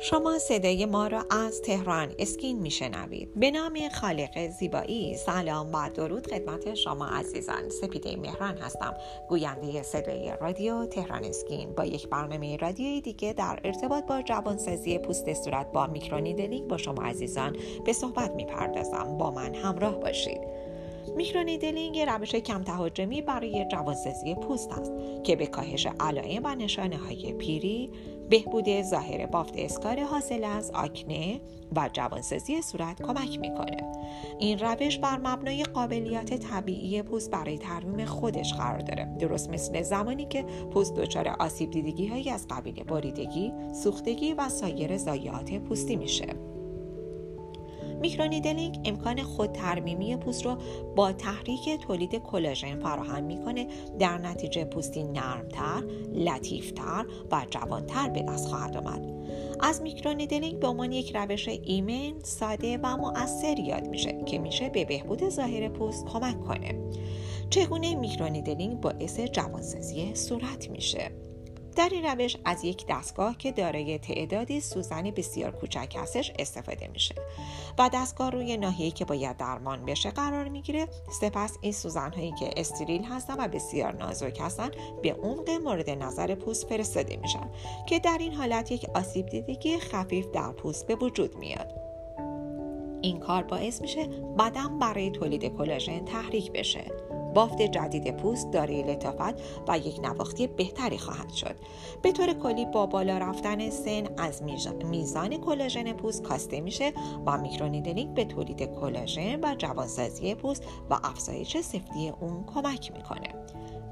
شما صدای ما را از تهران اسکین میشنوید. به نام خالق زیبایی سلام و درود خدمت شما عزیزان. سپیده مهران هستم. گوینده صدای رادیو تهران اسکین. با یک برنامه رادیویی دیگه در ارتباط با جوانسازی پوست صورت با microneedling با شما عزیزان به صحبت می‌پردازم. با من همراه باشید. microneedling روش کم تهاجمی برای جوانسازی پوست است که به کاهش علائم و نشانه های پیری بهبود ظاهر بافت اسکار حاصل از آکنه و جوانسازی صورت کمک می‌کنه. این روش بر مبنای قابلیت طبیعی پوست برای ترمیم خودش قرار داره. درست مثل زمانی که پوست دچار آسیب دیدگی هایی از قبیل بریدگی سوختگی و سایر ضایعات پوستی میشه. میکرونیدلینگ امکان خود ترمیمی پوست رو با تحریک تولید کلاژن فراهم می‌کنه در نتیجه پوستی نرمتر، لطیفتر و جوانتر به دست خواهد آمد. از microneedling به عنوان یک روش ایمن، ساده و مؤثر یاد میشه که میشه به بهبود ظاهر پوست کمک کنه. چگونه microneedling باعث جوانسازی صورت میشه؟ در این روش از یک دستگاه که دارای تعدادی سوزن بسیار کوچک هستش استفاده میشه. و دستگاه روی ناحیه‌ای که باید درمان بشه قرار می‌گیره. سپس این سوزن هایی که استریل هستن و بسیار نازک هستن به عمق مورد نظر پوست فرستاده میشن که در این حالت یک آسیب دیدگی خفیف در پوست به وجود میاد. این کار باعث میشه بدن برای تولید کلاژن تحریک بشه. بافت جدید پوست دارای لطافت و یک نواختی بهتری خواهد شد. به طور کلی با بالا رفتن سن از میزان کلاژن پوست کاسته میشه و microneedling به تولید کلاژن و جوانسازی پوست و افزایش سفتی اون کمک می‌کنه.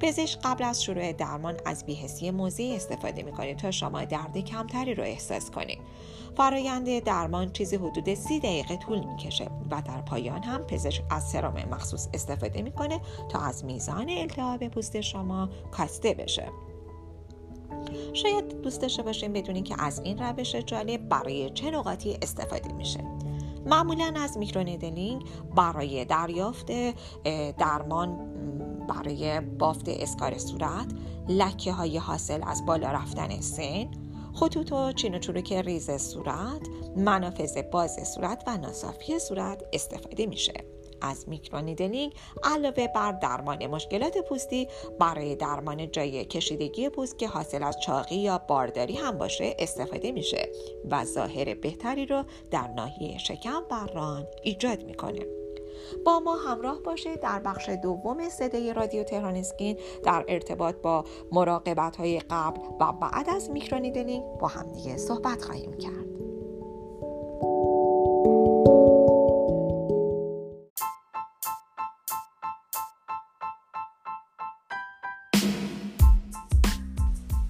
پزشک قبل از شروع درمان از بی‌حسی موضعی استفاده می‌کنه تا شما درد کمتری رو احساس کنید. فرایند درمان چیزی حدود سی دقیقه طول می‌کشه و در پایان هم پزشک از سرم مخصوص استفاده می‌کنه تا از میزان التهاب پوست شما کاسته بشه. شاید دوست داشته باشیم بدونید که از این روش جالب برای چه نقاطی استفاده میشه. معمولا از microneedling برای دریافت درمان برای بافت اسکار صورت لکه های حاصل از بالا رفتن سن خطوط و چین و چروک ریز صورت منافذ باز صورت و ناصافی صورت استفاده میشه. از microneedling علاوه بر درمان مشکلات پوستی برای درمان جای کشیدگی پوست که حاصل از چاقی یا بارداری هم باشه استفاده میشه و ظاهر بهتری رو در ناحیه شکم و ران ایجاد می‌کنه. با ما همراه باشه در بخش دوم صدای رادیو تهران اسکین در ارتباط با مراقبت های قبل و بعد از میکرونیدلینگ با همدیگه صحبت خواهیم کرد.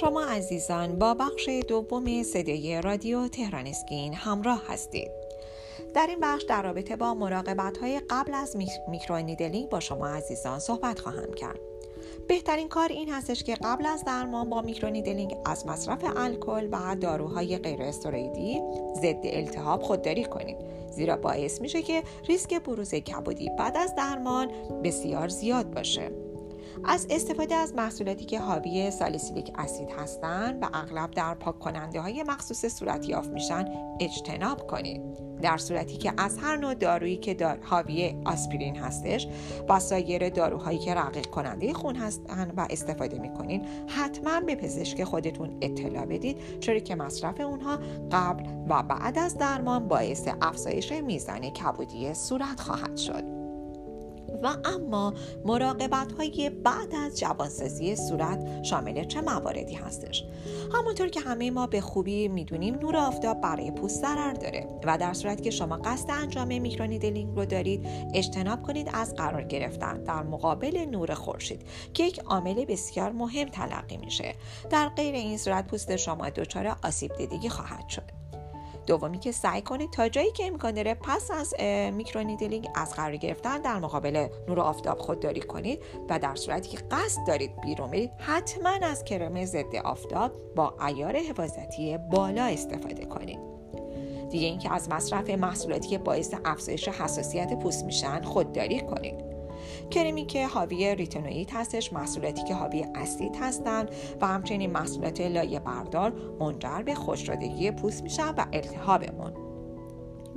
شما عزیزان با بخش دوم صدای رادیو تهران اسکین همراه هستید. در این بخش در رابطه با مراقبت های قبل از microneedling با شما عزیزان صحبت خواهم کرد. بهترین کار این هستش که قبل از درمان با microneedling از مصرف الکل و داروهای غیر استروئیدی ضد التهاب خودداری کنید زیرا باعث میشه که ریسک بروز کبودی بعد از درمان بسیار زیاد باشه از استفاده از محصولاتی که حاوی سالیسیلیک اسید هستند و اغلب در پاک کننده های مخصوص صورت یافت میشن اجتناب کنید. در صورتی که از هر نوع دارویی که دار حاوی آسپرین هستش و سایر داروهایی که رقیق کننده خون هستند و استفاده می‌کنین حتما به پزشک خودتون اطلاع بدید چرا که مصرف اونها قبل و بعد از درمان باعث افزایش میزان کبودی صورت خواهد شد. و اما مراقبت های بعد از جوانسازی صورت شامل چه مواردی هستش؟ همونطور که همه ما به خوبی می‌دونیم نور آفتاب برای پوست ضرر داره و در صورت که شما قصد انجام میکرونیدلینگ رو دارید اجتناب کنید از قرار گرفتن. در مقابل نور خورشید که یک عامل بسیار مهم تلقی میشه. در غیر این صورت پوست شما دچار آسیب دیدگی خواهد شد. دومی که سعی کنید تا جایی که امکان داره پس از میکرونیدلینگ از قرار گرفتن در مقابل نور آفتاب خودداری کنید و در صورتی که قصد دارید بیرون برید حتما از کرم ضد آفتاب با ایار حفاظتی بالا استفاده کنید. دیگه اینکه از مصرف محصولاتی که باعث افزایش حساسیت پوست میشن خودداری کنید. کرمی که حاوی ریتنوئید هستش محصولاتی که حاوی اسید هستند و همچنین محصولات لایه بردار منجر به خشکشدگی پوست میشن و التهابمون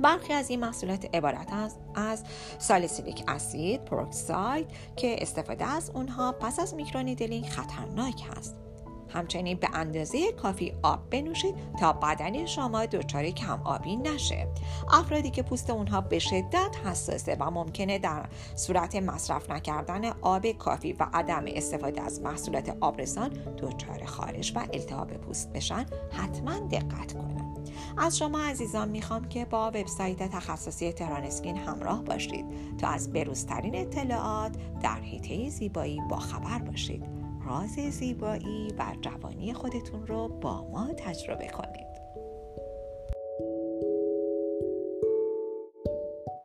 برخی از این محصولات عبارت است از salicylic acid peroxide که استفاده از اونها پس از microneedling خطرناک هست. همچنین به اندازه کافی آب بنوشید تا بدن شما دچار کم آبی نشه. افرادی که پوست اونها به شدت حساسه و ممکنه در صورت مصرف نکردن آب کافی و عدم استفاده از محصولات آبرسان دچار خارش و التهاب پوست بشن حتما دقت کنید. از شما عزیزان می‌خوام که با وبسایت تخصصی تهران اسکین همراه باشید تا از بروزترین اطلاعات در حیطه زیبایی با خبر باشید. راز زیبایی و جوانی خودتون رو با ما تجربه کنید.